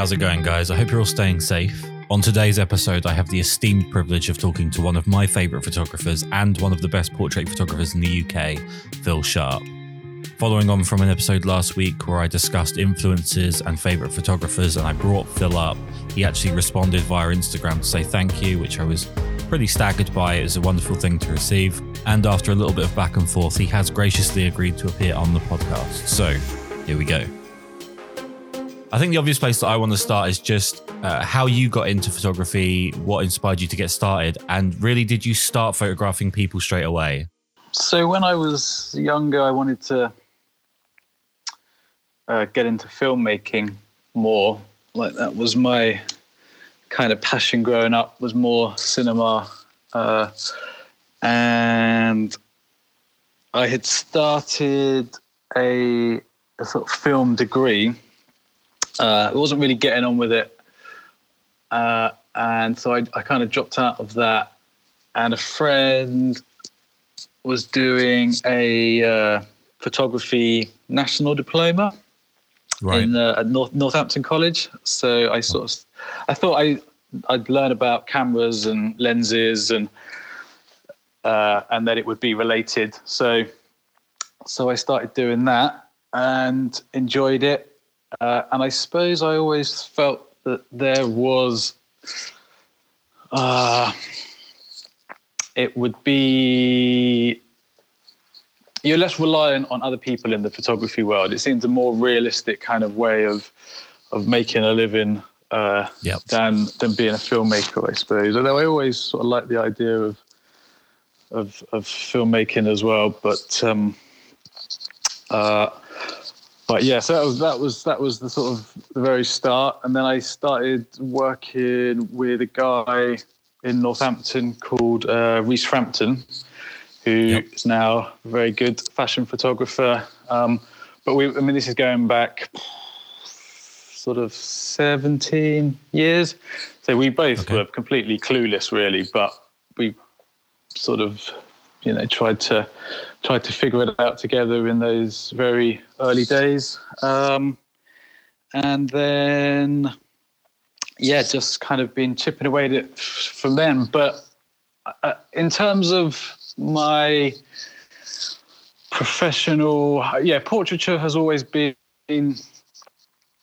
How's it going, guys? I hope you're all staying safe. On today's episode, I have the esteemed privilege of talking to one of my favourite photographers and one of the best portrait photographers in the UK, Phil Sharp. Following on from an episode last week where I discussed influences and favourite photographers, and I brought Phil up, he actually responded via Instagram to say thank you, which I was pretty staggered by. It was a wonderful thing to receive. And after a little bit of back and forth, he has graciously agreed to appear on the podcast. So, here we go. I think the obvious place that I want to start is just uh, how you got into photography, what inspired you to get started, and really did you start photographing people straight away? So when I was younger, I wanted to uh, get into filmmaking more. Like that was my kind of passion growing up was more cinema, uh, and I had started a, a sort of film degree uh, I wasn't really getting on with it. Uh, and so I, I kind of dropped out of that. And a friend was doing a uh, photography national diploma right. in uh, at North, Northampton College. So I sort of, I thought I, I'd learn about cameras and lenses and uh, and that it would be related. So so I started doing that and enjoyed it. Uh, and I suppose I always felt that there was, uh, it would be, you're less reliant on other people in the photography world. It seems a more realistic kind of way of, of making a living uh, yep. than than being a filmmaker, I suppose. Although I always sort of like the idea of of, of filmmaking as well, but um, uh, but yeah, so that was that was that was the sort of the very start, and then I started working with a guy in Northampton called uh, Rhys Frampton, who yep. is now a very good fashion photographer. Um, but we, I mean, this is going back sort of 17 years. So we both okay. were completely clueless, really, but we sort of you know tried to tried to figure it out together in those very early days. Um, and then yeah just kind of been chipping away at it from then. But uh, in terms of my professional yeah portraiture has always been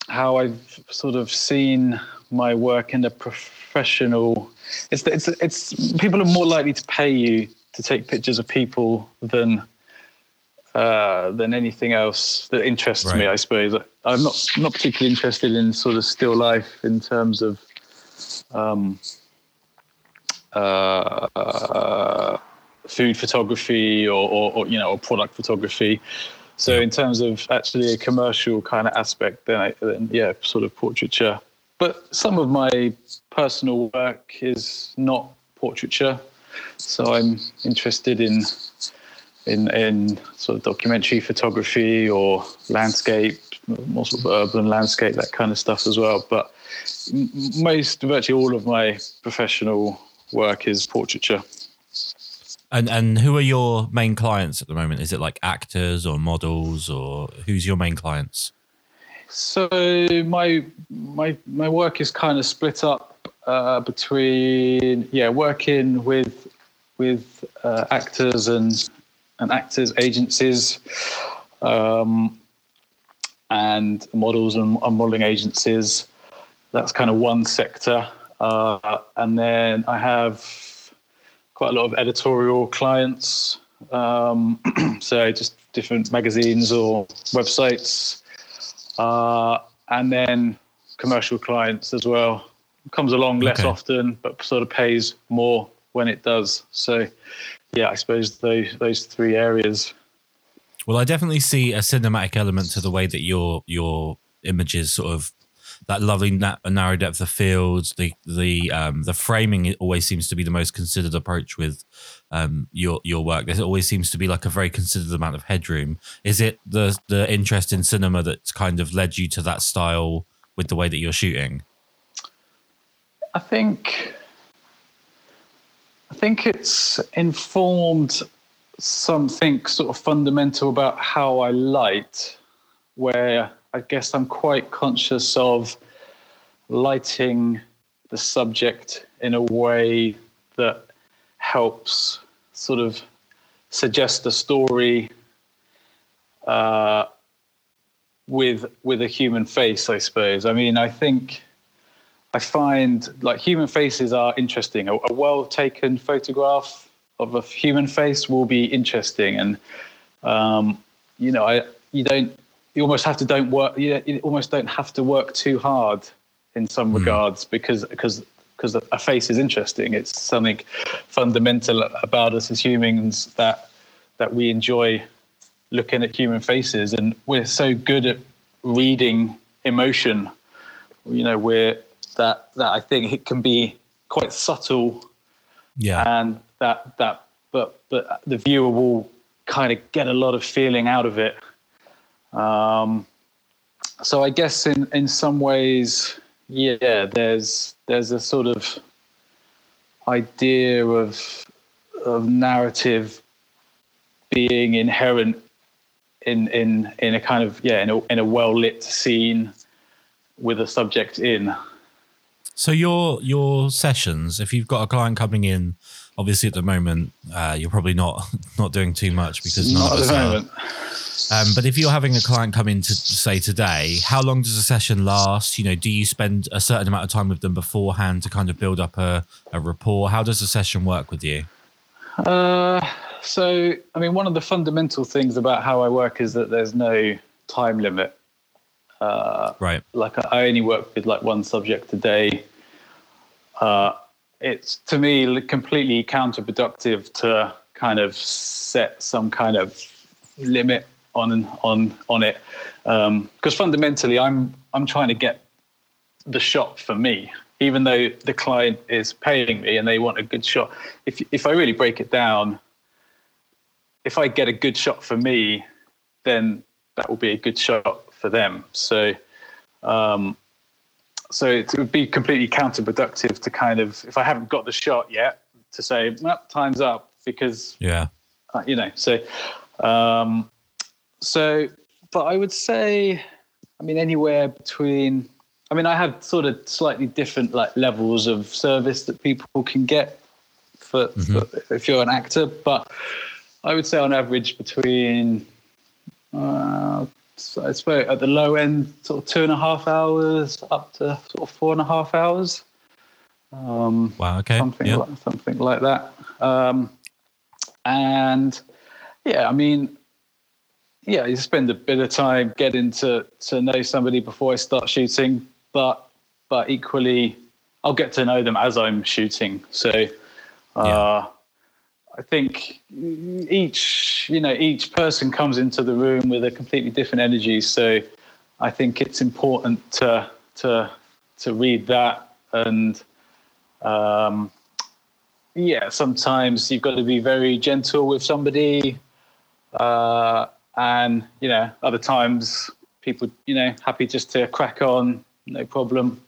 how i've sort of seen my work in a professional it's it's it's people are more likely to pay you to take pictures of people than uh, than anything else that interests right. me. I suppose I'm not not particularly interested in sort of still life in terms of um, uh, food photography or, or, or, you know or product photography. So in terms of actually a commercial kind of aspect, then, I, then yeah, sort of portraiture. But some of my personal work is not portraiture. So I'm interested in in in sort of documentary photography or landscape, more sort of urban landscape, that kind of stuff as well. But most, virtually all of my professional work is portraiture. And and who are your main clients at the moment? Is it like actors or models or who's your main clients? So my my my work is kind of split up uh, between yeah working with with uh, actors and and actors agencies um, and models and, and, modeling agencies. That's kind of one sector, uh, and then I have quite a lot of editorial clients. Um, so just different magazines or websites, uh, and then commercial clients as well comes along less okay. often, but sort of pays more when it does. So, yeah, I suppose those those three areas. Well, I definitely see a cinematic element to the way that your your images sort of that lovely narrow depth of fields. The the um, the framing always seems to be the most considered approach with um, your your work. There always seems to be like a very considered amount of headroom. Is it the the interest in cinema that's kind of led you to that style with the way that you're shooting? I think I think it's informed something sort of fundamental about how I light, where I guess I'm quite conscious of lighting the subject in a way that helps sort of suggest a story uh, with with a human face, I suppose. I mean, I think I find like human faces are interesting. A, a well taken photograph of a human face will be interesting, and um, you know, I you don't you almost have to don't work you, you almost don't have to work too hard in some mm. regards because because because a face is interesting. It's something fundamental about us as humans that that we enjoy looking at human faces, and we're so good at reading emotion. You know, we're that that I think it can be quite subtle. Yeah, and that that but but the viewer will kind of get a lot of feeling out of it. Um, so I guess in in some ways, yeah, there's there's a sort of idea of of narrative being inherent in in in a kind of yeah in a in a well lit scene with a subject in. So your your sessions, if you've got a client coming in, obviously at the moment uh, you're probably not not doing too much because not at the moment. Um, but if you're having a client come in to say today, how long does a session last? You know, do you spend a certain amount of time with them beforehand to kind of build up a, a rapport? How does a session work with you? Uh, so, I mean, one of the fundamental things about how I work is that there's no time limit. Uh, right. Like I only work with like one subject a day. Uh, it's to me completely counterproductive to kind of set some kind of limit on on on it because um, fundamentally I'm I'm trying to get the shot for me even though the client is paying me and they want a good shot if if I really break it down if I get a good shot for me then that will be a good shot for them so um, so it would be completely counterproductive to kind of if I haven't got the shot yet to say well, time's up because yeah uh, you know so um, so, but I would say, I mean, anywhere between. I mean, I have sort of slightly different like levels of service that people can get for, mm-hmm. for if you're an actor, but I would say on average between. Uh, I suppose at the low end, sort of two and a half hours up to sort of four and a half hours. Um, wow. Okay. Something yep. like something like that. Um, and yeah, I mean, yeah, you spend a bit of time getting to to know somebody before I start shooting, but but equally, I'll get to know them as I'm shooting. So, uh, yeah. I think each you know each person comes into the room with a completely different energy. So, I think it's important to to to read that and. Um, yeah, sometimes you've got to be very gentle with somebody. Uh, and you know other times people you know happy just to crack on no problem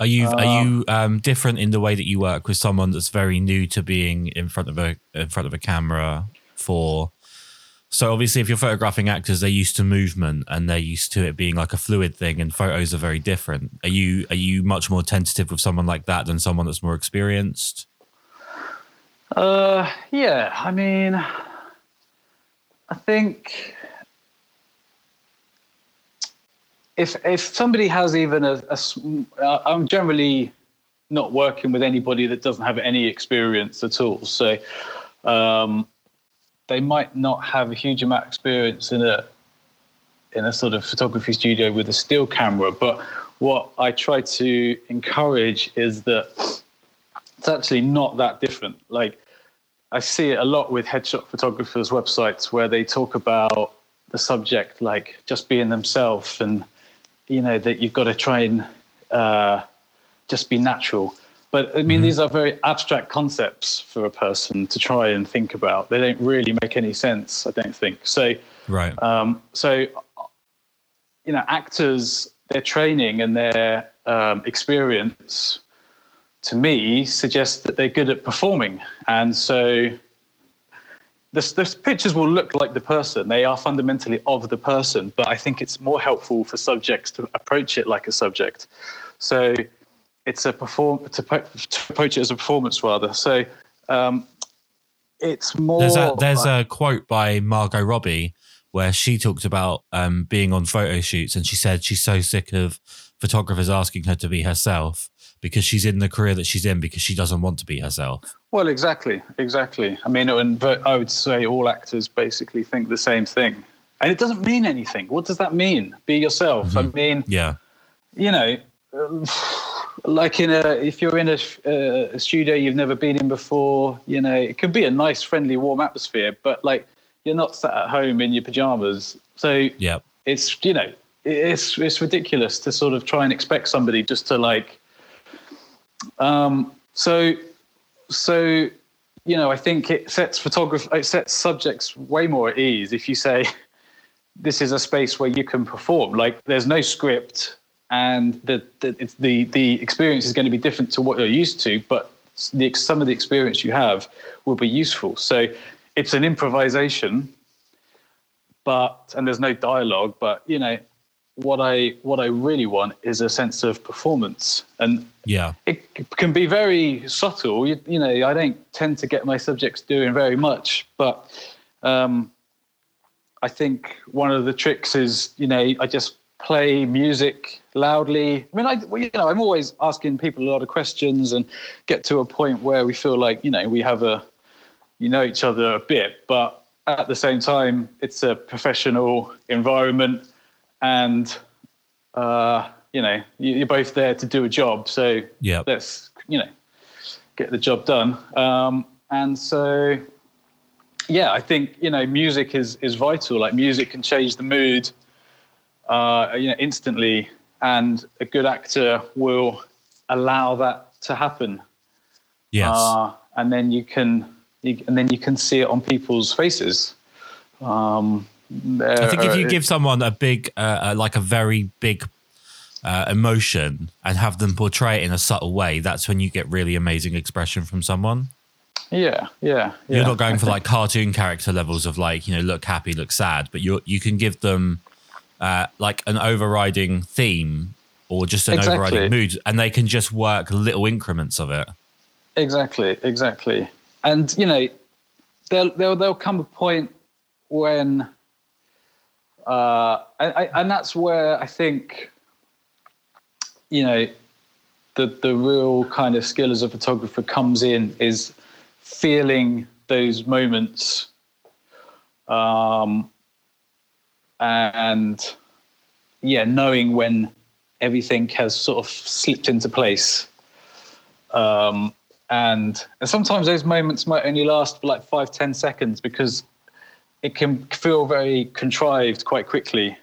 are you uh, are you um, different in the way that you work with someone that's very new to being in front of a in front of a camera for so obviously if you're photographing actors they're used to movement and they're used to it being like a fluid thing and photos are very different. Are you are you much more tentative with someone like that than someone that's more experienced? Uh yeah i mean I think if if somebody has even a, a uh, I'm generally not working with anybody that doesn't have any experience at all. So um, they might not have a huge amount of experience in a in a sort of photography studio with a still camera. But what I try to encourage is that it's actually not that different. Like I see it a lot with headshot photographers' websites where they talk about the subject like just being themselves and you know that you've got to try and uh, just be natural. But I mean, mm-hmm. these are very abstract concepts for a person to try and think about. They don't really make any sense, I don't think. So, right. Um, so, you know, actors, their training and their um, experience to me suggests that they're good at performing. And so the, the pictures will look like the person. They are fundamentally of the person, but I think it's more helpful for subjects to approach it like a subject. So it's a perform to, to approach it as a performance rather. So um, it's more. There's a there's like- a quote by Margot Robbie where she talked about um, being on photo shoots, and she said she's so sick of photographers asking her to be herself because she's in the career that she's in because she doesn't want to be herself. Well, exactly, exactly. I mean, and I would say all actors basically think the same thing, and it doesn't mean anything. What does that mean? Be yourself. I mean, Yeah, you know, um, like in a if you're in a, uh, a studio you've never been in before, you know, it can be a nice, friendly, warm atmosphere, but like you're not sat at home in your pajamas, so yeah, it's you know it's it's ridiculous to sort of try and expect somebody just to like um so so you know i think it sets photography it sets subjects way more at ease if you say this is a space where you can perform. Like there's no script and the the the, the experience is going to be different to what you're used to but the some of the experience you have will be useful. So it's an improvisation but and there's no dialogue but you know what i what i really want is a sense of performance. And yeah, it can be very subtle. You, you know i don't tend to get my subjects doing very much but um i think one of the tricks is you know i just play music loudly. I mean i well, you know i'm always asking people a lot of questions and get to a point where we feel like you know we have a you know each other a bit, but at the same time, it's a professional environment, and uh, you know you- you're both there to do a job. So yeah, let's you know get the job done. Um, and so yeah, I think you know music is is vital. Like music can change the mood, uh, you know, instantly, and a good actor will allow that to happen yes, uh, and then you can you, and then you can see it on people's faces. Um, I think if you uh, give someone a big, uh, uh, like a very big uh, emotion and have them portray it in a subtle way, that's when you get really amazing expression from someone. yeah, yeah, yeah. You're not going for like cartoon character levels of like you know look happy, look sad, but you you can give them uh, like an overriding theme or just an Exactly. overriding mood, and they can just work little increments of it. exactly, exactly. And you know, there'll there'll, there'll come a point when, uh, and, and that's where I think, you know, the the real kind of skill as a photographer comes in is feeling those moments, um, and yeah, knowing when everything has sort of slipped into place. Um, and, and sometimes those moments might only last for like five, ten seconds because it can feel very contrived quite quickly.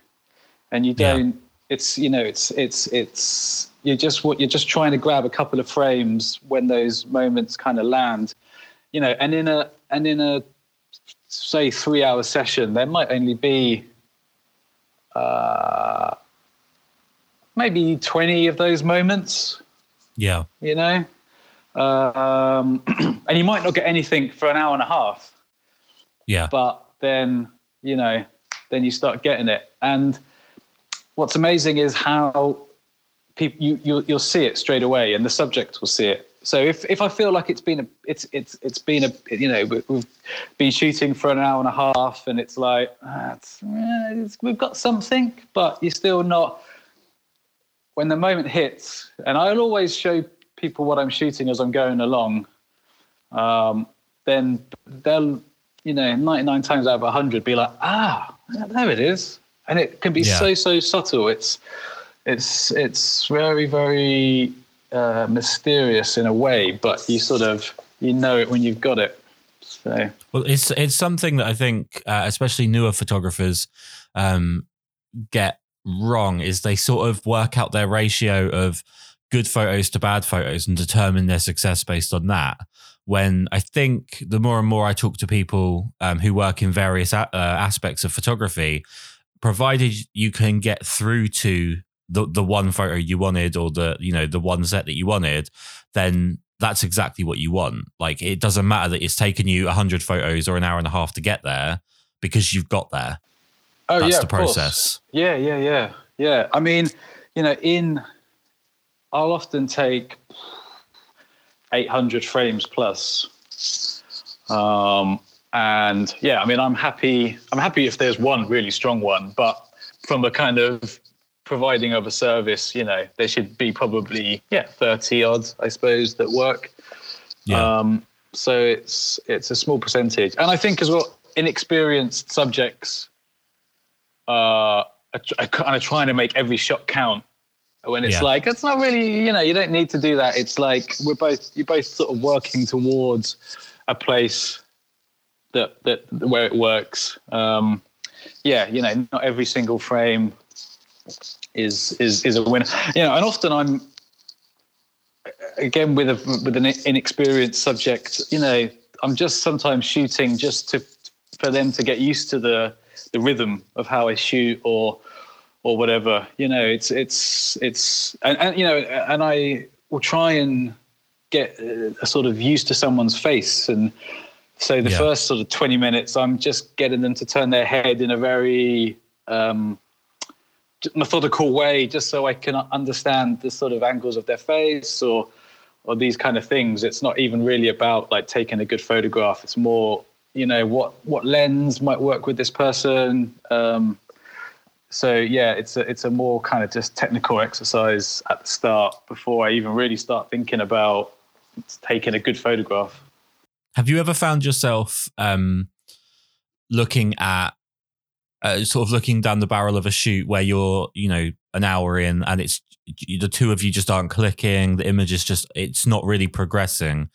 And you don't, it's, you know, it's, it's, it's, you're just what you're just trying to grab a couple of frames when those moments kind of land, you know, and in a, and in a, say three hour session, there might only be, uh, maybe 20 of those moments. Yeah, you know? Um, and you might not get anything for an hour and a half. Yeah, but then you know then you start getting it. And what's amazing is how people you, you you'll see it straight away and the subject will see it. So if, if I feel like it's been a it's it's it's been a you know we- we've been shooting for an hour and a half and it's like ah, it's, it's, we've got something but you're still not when the moment hits and I'll always show people what I'm shooting as I'm going along um, then they'll you know 99 times out of 100 be like ah there it is and it can be Yeah. so so subtle it's it's it's very very uh, mysterious in a way but you sort of you know it when you've got it so Well, it's it's something that I think, uh, especially newer photographers, um, get wrong. Is they sort of work out their ratio of good photos to bad photos and determine their success based on that. When I think the more and more I talk to people um, who work in various a- uh, aspects of photography, provided you can get through to the the one photo you wanted or the you know the one set that you wanted, then that's exactly what you want. Like it doesn't matter that it's taken you hundred photos or an hour and a half to get there because you've got there. oh That's yeah the course. process. Yeah, yeah, yeah, yeah. I mean, you know, in I'll often take 800 frames plus. Um, and yeah, I mean, I'm happy. I'm happy if there's one really strong one, but from a kind of providing of a service, you know, there should be probably yeah 30 odd, I suppose, that work. Yeah. Um, so it's it's a small percentage, and I think as well, inexperienced subjects uh, are, are kind of trying to make every shot count. When it's Yeah. like it's not really, you know, you don't need to do that. It's like we're both you're both sort of working towards a place that that where it works. Um, yeah, you know, not every single frame is is is a winner. You know, and often I'm again with a with an inexperienced subject. You know, I'm just sometimes shooting just to for them to get used to the the rhythm of how I shoot or or whatever. You know, it's it's it's and, and you know, and I will try and get uh, sort of used to someone's face and so the Yeah. first sort of 20 minutes i'm just getting them to turn their head in a very um, methodical way just so i can understand the sort of angles of their face or or these kind of things it's not even really about like taking a good photograph it's more you know what what lens might work with this person um, so yeah it's a it's a more kind of just technical exercise at the start before i even really start thinking about taking a good photograph Have you ever found yourself um, looking at uh, sort of looking down the barrel of a shoot where you're, you know, an hour in and it's the two of you just aren't clicking, the image is just it's not really progressing.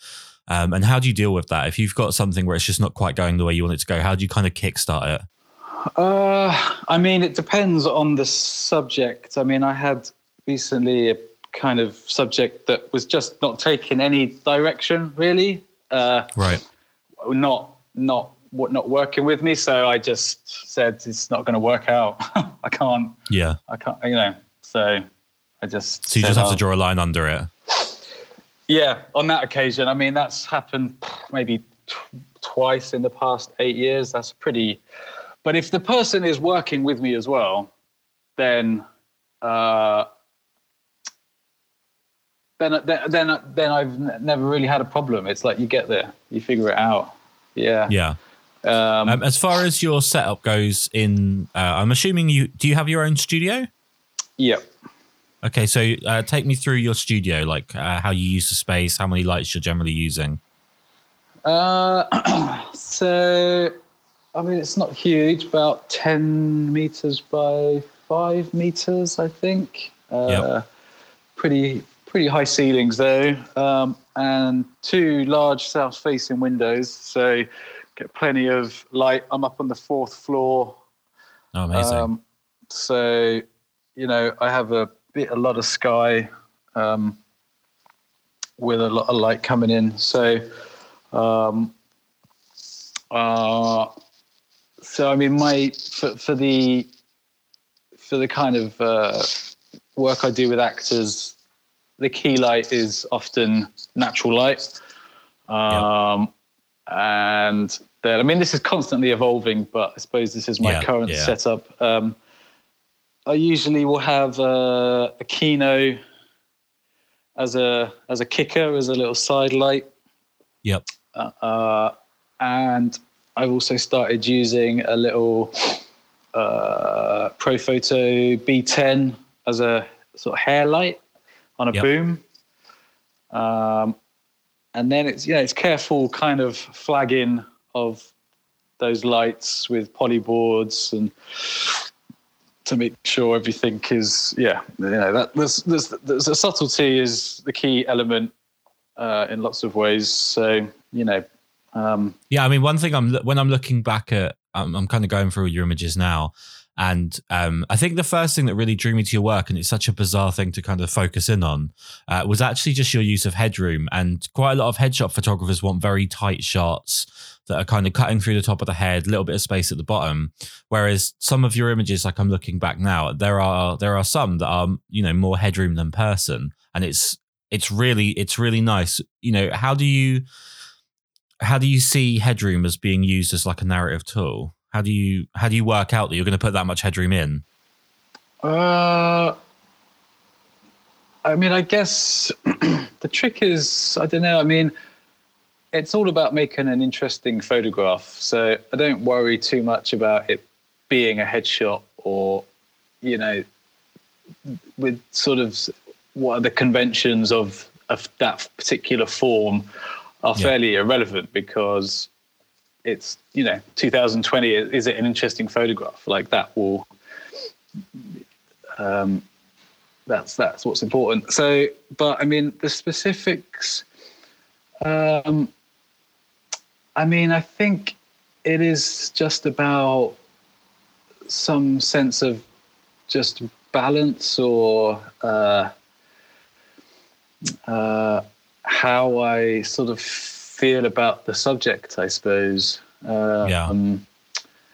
Um, and how do you deal with that? If you've got something where it's just not quite going the way you want it to go, how do you kind of kickstart it? Uh, I mean, it depends on the subject. I mean, I had recently a kind of subject that was just not taking any direction, really. Uh, Right. not not what not working with me. So I just said it's not going to work out. I can't. Yeah. I can't. You know. So I just. So you just have "Oh." to draw a line under it. Yeah, on that occasion. I mean, that's happened maybe t- twice in the past eight years. That's pretty. But if the person is working with me as well, then uh, then then then I've never really had a problem. It's like you get there, you figure it out. Yeah. Yeah. Um, Um, as far as your setup goes, in uh, I'm assuming you do you have your own studio? yeah. Okay, so uh, take me through your studio, like uh, how you use the space, how many lights you're generally using. Uh, so, I mean, it's not huge, about 10 meters by five meters, I think. Uh, Yep. Pretty, pretty high ceilings though, um, and two large south-facing windows, so get plenty of light. I'm up on the fourth floor, Oh, amazing. um, so you know I have a bit, a lot of sky, um, with a lot of light coming in. So, um, uh, so I mean, my for, for the for the kind of uh, work I do with actors, the key light is often natural light. Um, And then, I mean, this is constantly evolving, but I suppose this is my Yeah, current yeah. setup. Um, I usually will have a, a Kino as a as a kicker, as a little side light, yep. uh, and I've also started using a little uh, Profoto B10 as a sort of hair light on a Yep. boom. Um, and then it's you know it's careful kind of flagging of those lights with polyboards and to make sure everything is yeah you know that there's there's, there's a subtlety is the key element uh, in lots of ways so you know um, Yeah, I mean, one thing I'm when I'm looking back at, I'm, I'm kind of going through your images now, and um, I think the first thing that really drew me to your work, and it's such a bizarre thing to kind of focus in on, uh, was actually just your use of headroom. And quite a lot of headshot photographers want very tight shots that are kind of cutting through the top of the head, a little bit of space at the bottom. Whereas some of your images, like I'm looking back now, there are there are some that are you know more headroom than person, and it's it's really it's really nice. You know, how do you how do you see headroom as being used as like a narrative tool? How do you how do you work out that you're going to put that much headroom in? Uh, I mean, I guess the trick is, I don't know. I mean, it's all about making an interesting photograph. So I don't worry too much about it being a headshot or, you know, with sort of what are the conventions of, of that particular form are yeah. fairly irrelevant because it's, you know, 2020. Is it an interesting photograph? Like that will, um, that's that's what's important. So, but I mean, the specifics. Um, I mean, I think it is just about some sense of just balance or uh, uh, how I sort of feel about the subject, I suppose. Uh, yeah. Um,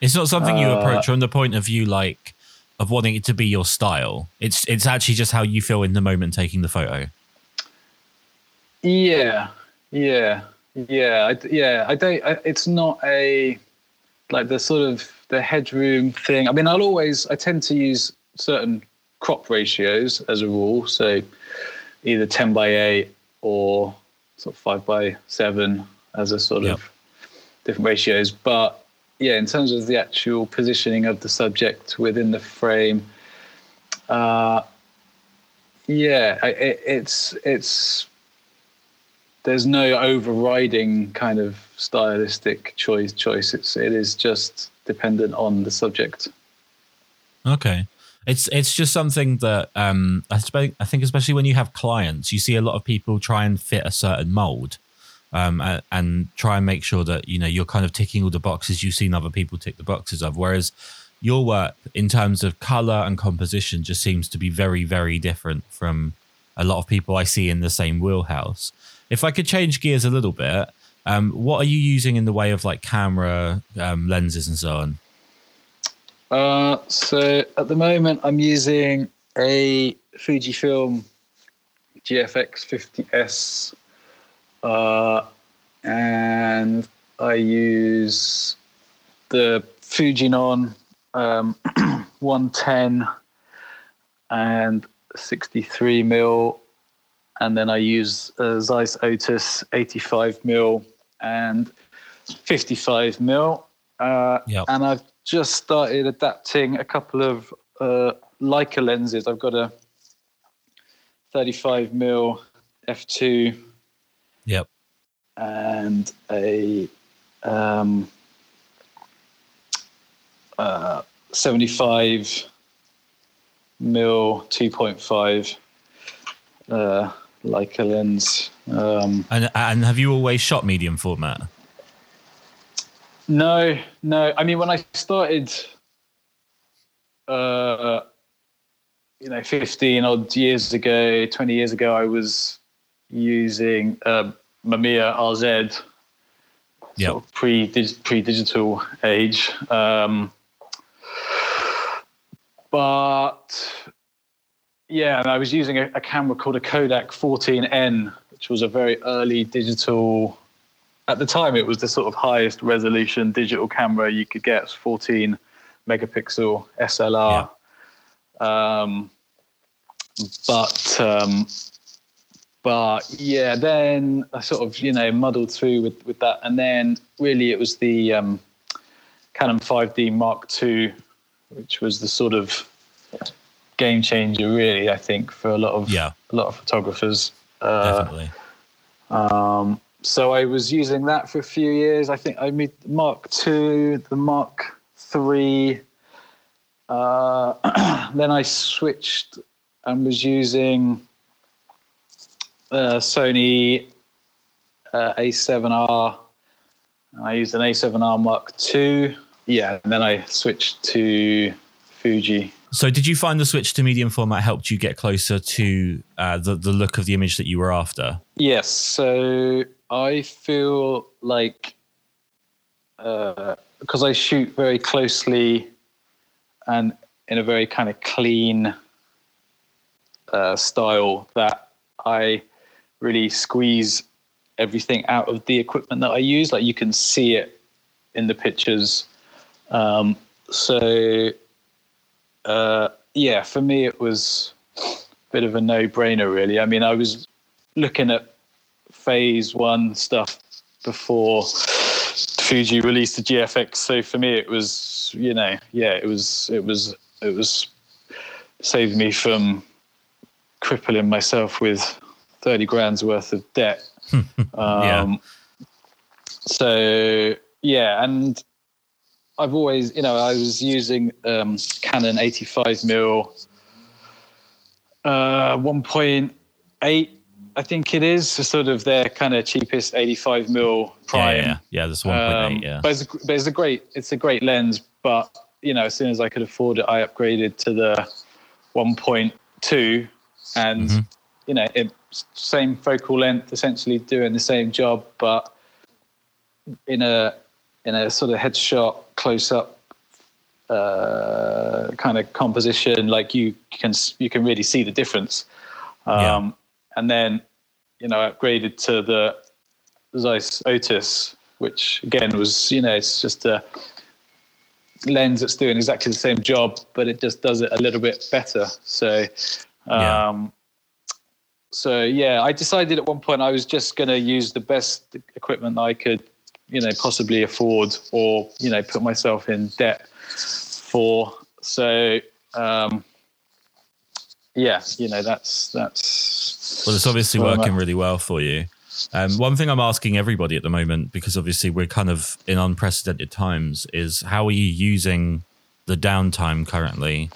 it's not something you approach uh, from the point of view like of wanting it to be your style. It's it's actually just how you feel in the moment taking the photo. Yeah, yeah, yeah, I, yeah. I don't. I, it's not a like the sort of the headroom thing. I mean, I'll always. I tend to use certain crop ratios as a rule. So either ten by eight or sort of five by seven as a sort yep. of different ratios. But yeah, in terms of the actual positioning of the subject within the frame, uh, yeah, it, it's it's there's no overriding kind of stylistic choice. Choice. It's it is just dependent on the subject. Okay. It's it's just something that um, I, I think especially when you have clients, you see a lot of people try and fit a certain mold um, and, and try and make sure that you know you're kind of ticking all the boxes you've seen other people tick the boxes of. Whereas your work, in terms of color and composition, just seems to be very, very different from a lot of people I see in the same wheelhouse. If I could change gears a little bit, um, what are you using in the way of like camera um, lenses and so on? Uh, so at the moment, I'm using a Fujifilm GFX 50S uh, and I use the Fujinon um, 110 and 63 mil, and then I use uh, Zeiss Otus 85 mil and 55 mil. Uh, yep. And I've just started adapting a couple of uh, Leica lenses. I've got a 35 mil f2 Yep. And a um, uh, 75 mil 2.5 uh, Leica lens. Um, and and have you always shot medium format? No, no. I mean, when I started, uh, you know, 15 odd years ago, 20 years ago, I was using uh, Mamiya RZ, yep. sort of pre pre digital age. Um, but yeah, and I was using a, a, camera called a Kodak 14N, which was a very early digital. At the time, it was the sort of highest resolution digital camera you could get, 14 megapixel SLR. Yeah. Um, but um, but yeah, then I sort of you know muddled through with with that, and then really it was the um, Canon 5D Mark II, which was the sort of game changer, really. I think for a lot of yeah. a lot of photographers. Uh, Definitely. Um, so I was using that for a few years. I think I made Mark II, the Mark III. Uh, then I switched and was using uh, Sony uh, A7R. I used an A7R Mark II. Yeah, and then I switched to Fuji. So, did you find the switch to medium format helped you get closer to uh, the the look of the image that you were after? Yes. So I feel like because uh, I shoot very closely and in a very kind of clean uh, style, that I really squeeze everything out of the equipment that I use. Like you can see it in the pictures. Um, so uh, yeah, for me it was a bit of a no-brainer, really. I mean, I was looking at phase one stuff before Fuji released the GFX, so for me, it was you know, yeah, it was it was it was saved me from crippling myself with 30 grand's worth of debt. um, yeah. So, yeah. And I've always, you know, I was using um, Canon 85 mil, uh, 1.8, I think it is, sort of their kind of cheapest 85 mil prime. Yeah, yeah, yeah that's 1.8. Um, yeah, but it's, but it's a great, it's a great lens. But you know, as soon as I could afford it, I upgraded to the 1.2, and mm-hmm. you know, it, same focal length, essentially doing the same job, but in a in a sort of headshot, close up uh, kind of composition. Like you can you can really see the difference. Um, yeah. And then you know, upgraded to the Zeiss Otus, which again was you know it's just a lens that's doing exactly the same job, but it just does it a little bit better. So, um, yeah. so yeah, I decided at one point I was just going to use the best equipment I could, you know, possibly afford, or you know, put myself in debt for. So, um, yeah, you know, that's that's. Well, it's obviously working really well for you. Um, one thing I'm asking everybody at the moment, because obviously we're kind of in unprecedented times, is how are you using the downtime currently?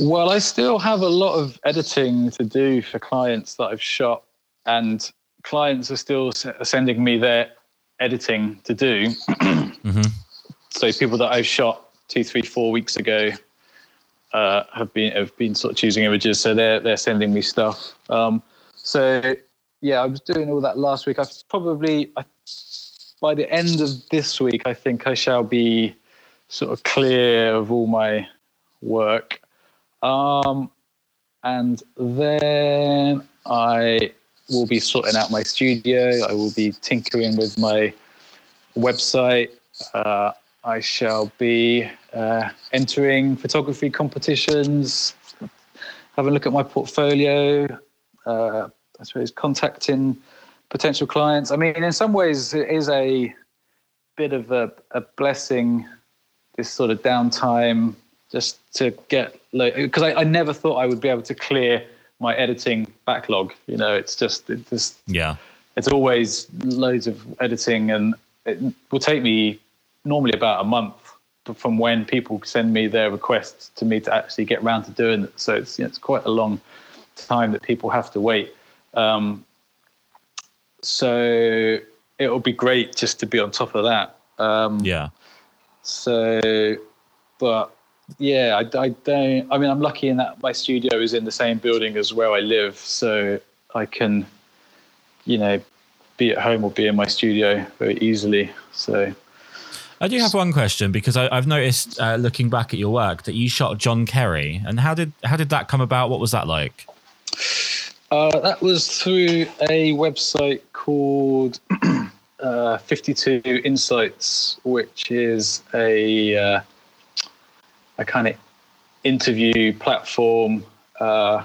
Well, I still have a lot of editing to do for clients that I've shot, and clients are still sending me their editing to do. mm-hmm. So people that I've shot two, three, four weeks ago uh, have been have been sort of choosing images, so they're they're sending me stuff. Um, so yeah, I was doing all that last week. I've probably I, by the end of this week, I think I shall be sort of clear of all my work, um, and then I will be sorting out my studio. I will be tinkering with my website. Uh, I shall be uh, entering photography competitions, have a look at my portfolio, uh, I suppose, contacting potential clients. I mean, in some ways, it is a bit of a, a blessing, this sort of downtime, just to get, because I, I never thought I would be able to clear my editing backlog. You know, it's just, it just, yeah, it's always loads of editing, and it will take me normally about a month from when people send me their requests to me to actually get around to doing it. So it's you know, it's quite a long time that people have to wait. Um, so it would be great just to be on top of that. Um, yeah. So, but yeah, I, I, don't. I mean, I'm lucky in that my studio is in the same building as where I live, so I can, you know, be at home or be in my studio very easily. So. I do have one question because I, have noticed, uh, looking back at your work, that you shot John Kerry, and how did how did that come about? What was that like? Uh, that was through a website called uh, 52 Insights, which is a uh, a kind of interview platform uh,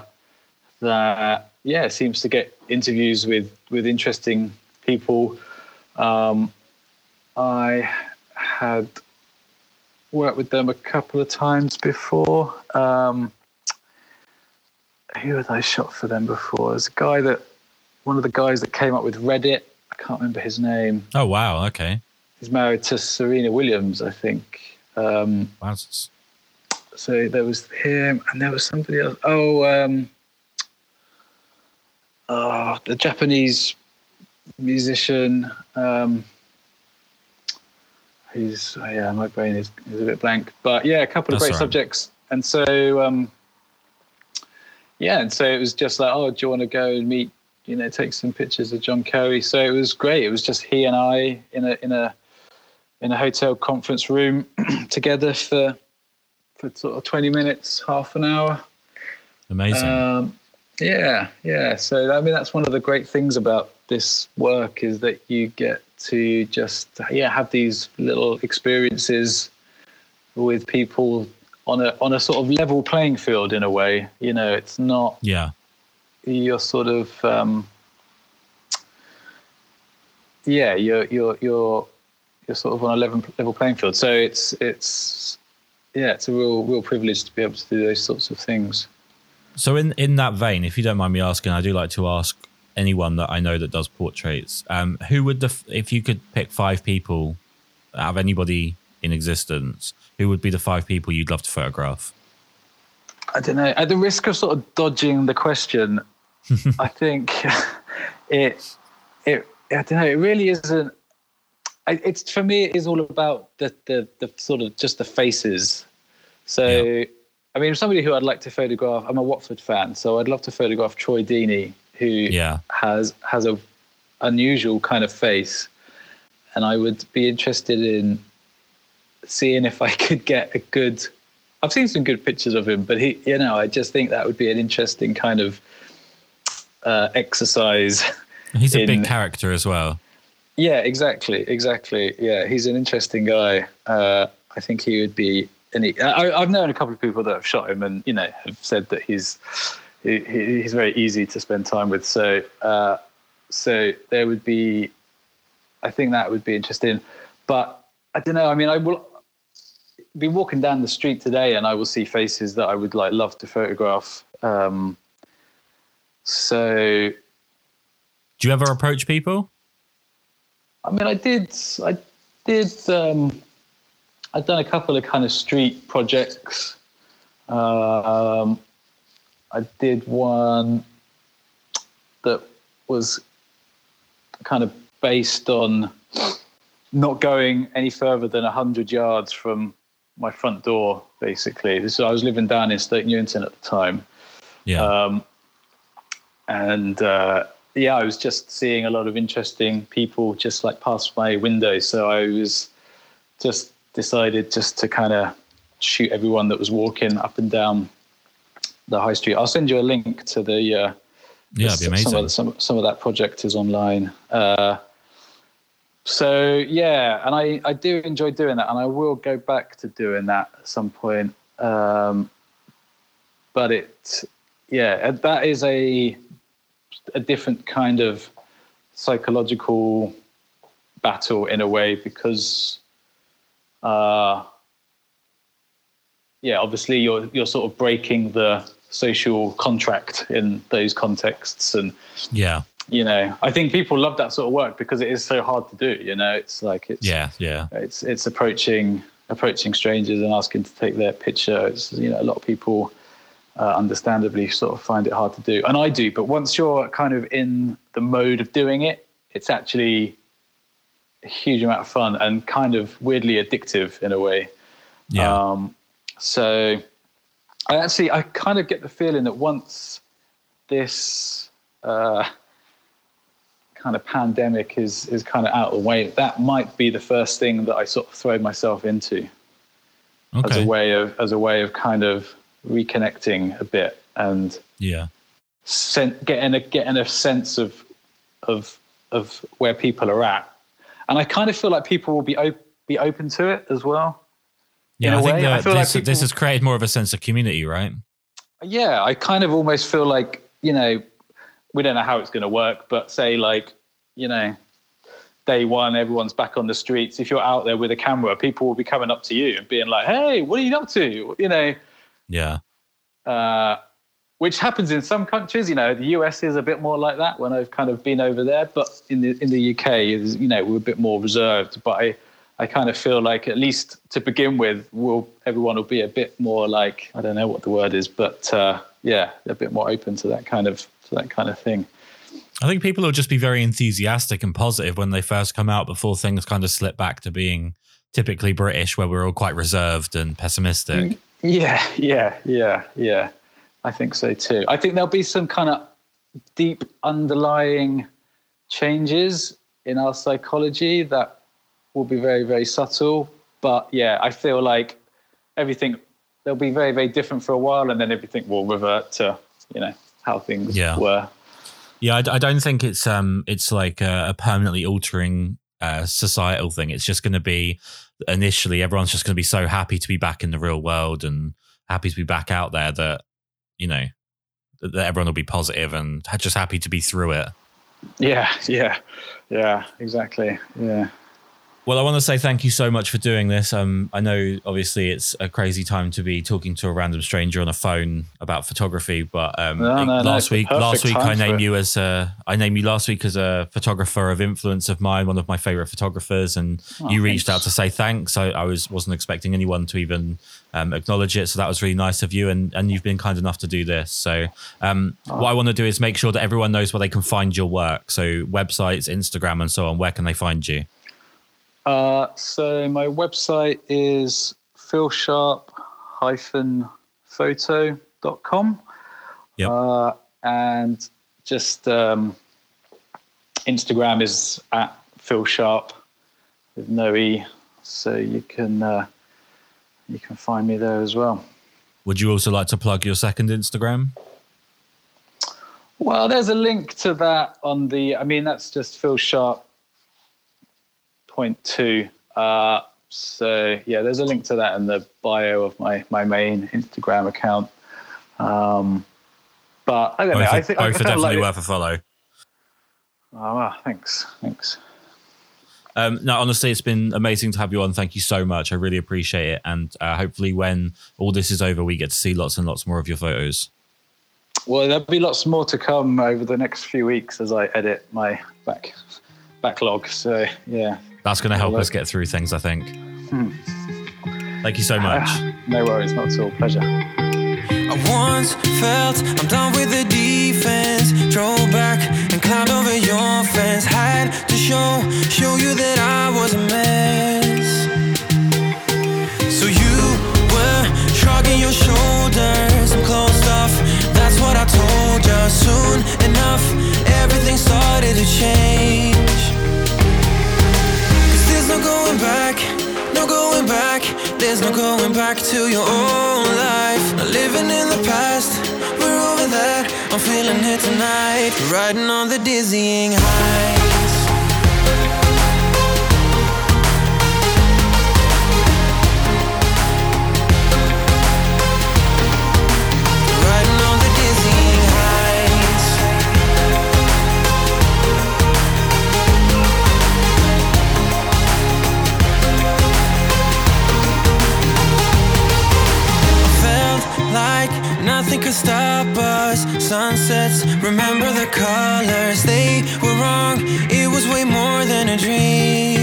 that yeah seems to get interviews with with interesting people. Um, I had worked with them a couple of times before. Um, who had I shot for them before? There's a guy that one of the guys that came up with Reddit. I can't remember his name. Oh wow, okay. He's married to Serena Williams, I think. Um, wow. So there was him, and there was somebody else. Oh, um, oh the Japanese musician. Um, who's oh yeah, my brain is, is a bit blank. But yeah, a couple of That's great right. subjects. And so um, yeah, and so it was just like, oh, do you want to go and meet, you know, take some pictures of John Kerry? So it was great. It was just he and I in a in a in a hotel conference room together for for sort of twenty minutes, half an hour. Amazing. Um, yeah, yeah. So I mean, that's one of the great things about this work is that you get to just yeah have these little experiences with people on a on a sort of level playing field in a way. You know, it's not Yeah. you're sort of um, yeah you're you're you're you're sort of on a level level playing field. So it's it's yeah it's a real real privilege to be able to do those sorts of things. So in in that vein, if you don't mind me asking, I do like to ask anyone that I know that does portraits. Um, who would the if you could pick five people out of anybody in existence, who would be the five people you'd love to photograph? I don't know. At the risk of sort of dodging the question, I think it it I don't know. It really isn't. I- It's for me. It is all about the the the sort of just the faces. So, Yeah. I mean, somebody who I'd like to photograph. I'm a Watford fan, so I'd love to photograph Troy Deeney, who Yeah. has has a unusual kind of face, and I would be interested in seeing if I could get a good. I've seen some good pictures of him, but he, you know, I just think that would be an interesting kind of uh, exercise. He's a big character as well. Yeah, exactly, exactly. Yeah, he's an interesting guy. Uh, I think he would be. He, I, I've known a couple of people that have shot him, and you know, have said that he's he, he- he's very easy to spend time with. So, uh, so there would be. I think that would be interesting, but I don't know. I mean, I will be walking down the street today, and I will see faces that I would like love to photograph. Um, so Do you ever approach people? I mean, I did. I did. Um, I've done a couple of kind of street projects. Um, I did one that was kind of based on not going any further than hundred yards from my front door. Basically, so I was living down in Stoke Newington at the time. Yeah. Um, and uh, yeah, I was just seeing a lot of interesting people just like past my window. So I was just decided just to kind of shoot everyone that was walking up and down the high street. I'll send you a link to the. Uh, yeah, be some amazing. of, some, some of that project is online. Uh, so yeah, and I, I do enjoy doing that, and I will go back to doing that at some point. Um, but it, yeah, that is a a different kind of psychological battle in a way because, uh, yeah, obviously you're you're sort of breaking the social contract in those contexts and yeah. you know i think people love that sort of work because it is so hard to do you know it's like it's Yeah. Yeah. it's it's approaching approaching strangers and asking to take their picture it's you know a lot of people uh, understandably sort of find it hard to do and i do but once you're kind of in the mode of doing it it's actually a huge amount of fun and kind of weirdly addictive in a way Yeah. um, so I actually, I kind of get the feeling that once this uh, kind of pandemic is is kind of out of the way, that might be the first thing that I sort of throw myself into as a way of as a way of kind of reconnecting a bit and Yeah. sen- getting a getting a sense of of of where people are at, and I kind of feel like people will be op- be open to it as well. Yeah. I think that I feel like this, this has created more of a sense of community, right? yeah, I kind of almost feel like, you know, we don't know how it's going to work, but say like, you know, day one, everyone's back on the streets. If you're out there with a camera, people will be coming up to you and being like, hey, what are you up to? You know, Yeah. uh, which happens in some countries. You know, the US is a bit more like that when I've kind of been over there, but in the in the UK, is you know, we're a bit more reserved. But I, I kind of feel like at least to begin with, will everyone will be a bit more like I don't know what the word is, but uh, yeah, a bit more open to that kind of to that kind of thing. I think people will just be very enthusiastic and positive when they first come out before things kind of slip back to being typically British, where we're all quite reserved and pessimistic. Yeah, yeah, yeah, yeah. I think so too. I think there'll be some kind of deep underlying changes in our psychology that will be very, very subtle. But yeah, I feel like everything they'll be very, very different for a while, and then everything will revert to you know how things Yeah. were. Yeah, I, I don't think it's um it's like a, a permanently altering uh, societal thing. It's just going to be initially everyone's just going to be so happy to be back in the real world and happy to be back out there that you know that everyone will be positive and just happy to be through it. Yeah, yeah, yeah, exactly. Yeah. Well, I want to say thank you so much for doing this. Um, I know obviously it's a crazy time to be talking to a random stranger on a phone about photography, but um, No, no, no, last the week, last week I named you as a, I named you last week as a photographer of influence of mine, one of my favorite photographers, and Oh, you reached thanks. out to say thanks. I, I was wasn't expecting anyone to even um, acknowledge it, so that was really nice of you, and and you've been kind enough to do this. So um, Oh. what I want to do is make sure that everyone knows where they can find your work. So websites, Instagram, and so on. Where can they find you? Uh, so my website is philsharp-photo.com. Yep. Uh, and just um, Instagram is at philsharp with no e, so you can uh, you can find me there as well. Would you also like to plug your second Instagram? Well, there's a link to that on the. I mean, that's just Phil Sharp point two. Uh, so yeah, there's a link to that in the bio of my my main Instagram account. Um, but I don't Both, know. I think both I are definitely like, worth a follow. Oh, wow, thanks, thanks. Um, no, honestly, it's been amazing to have you on. Thank you so much. I really appreciate it. And uh, hopefully, when all this is over, we get to see lots and lots more of your photos. Well, there'll be lots more to come over the next few weeks as I edit my back backlog. So yeah, That's going to help Well, us get through things, I think. Hmm. Thank you so much. Ah, no worries, not at all. Pleasure. I once felt I'm done with the defense. Drove back and climbed over your fence. Had to show show you that I was a mess. So you were shrugging your shoulders. I'm closed off. That's what I told you. Soon enough, everything started to change. There's no going back, no going back. There's no going back to your old life. Not living in the past, we're over that. I'm feeling it tonight, riding on the dizzying heights. Sunsets, remember the colors. They were wrong, it was way more than a dream.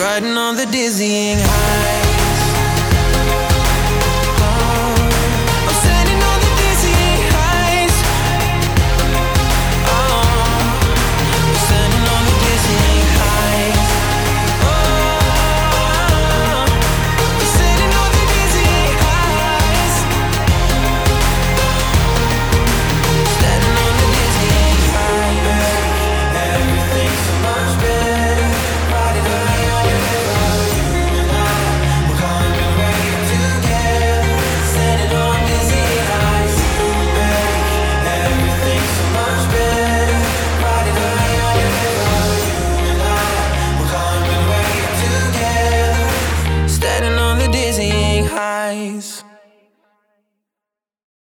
Riding on the dizzying heights.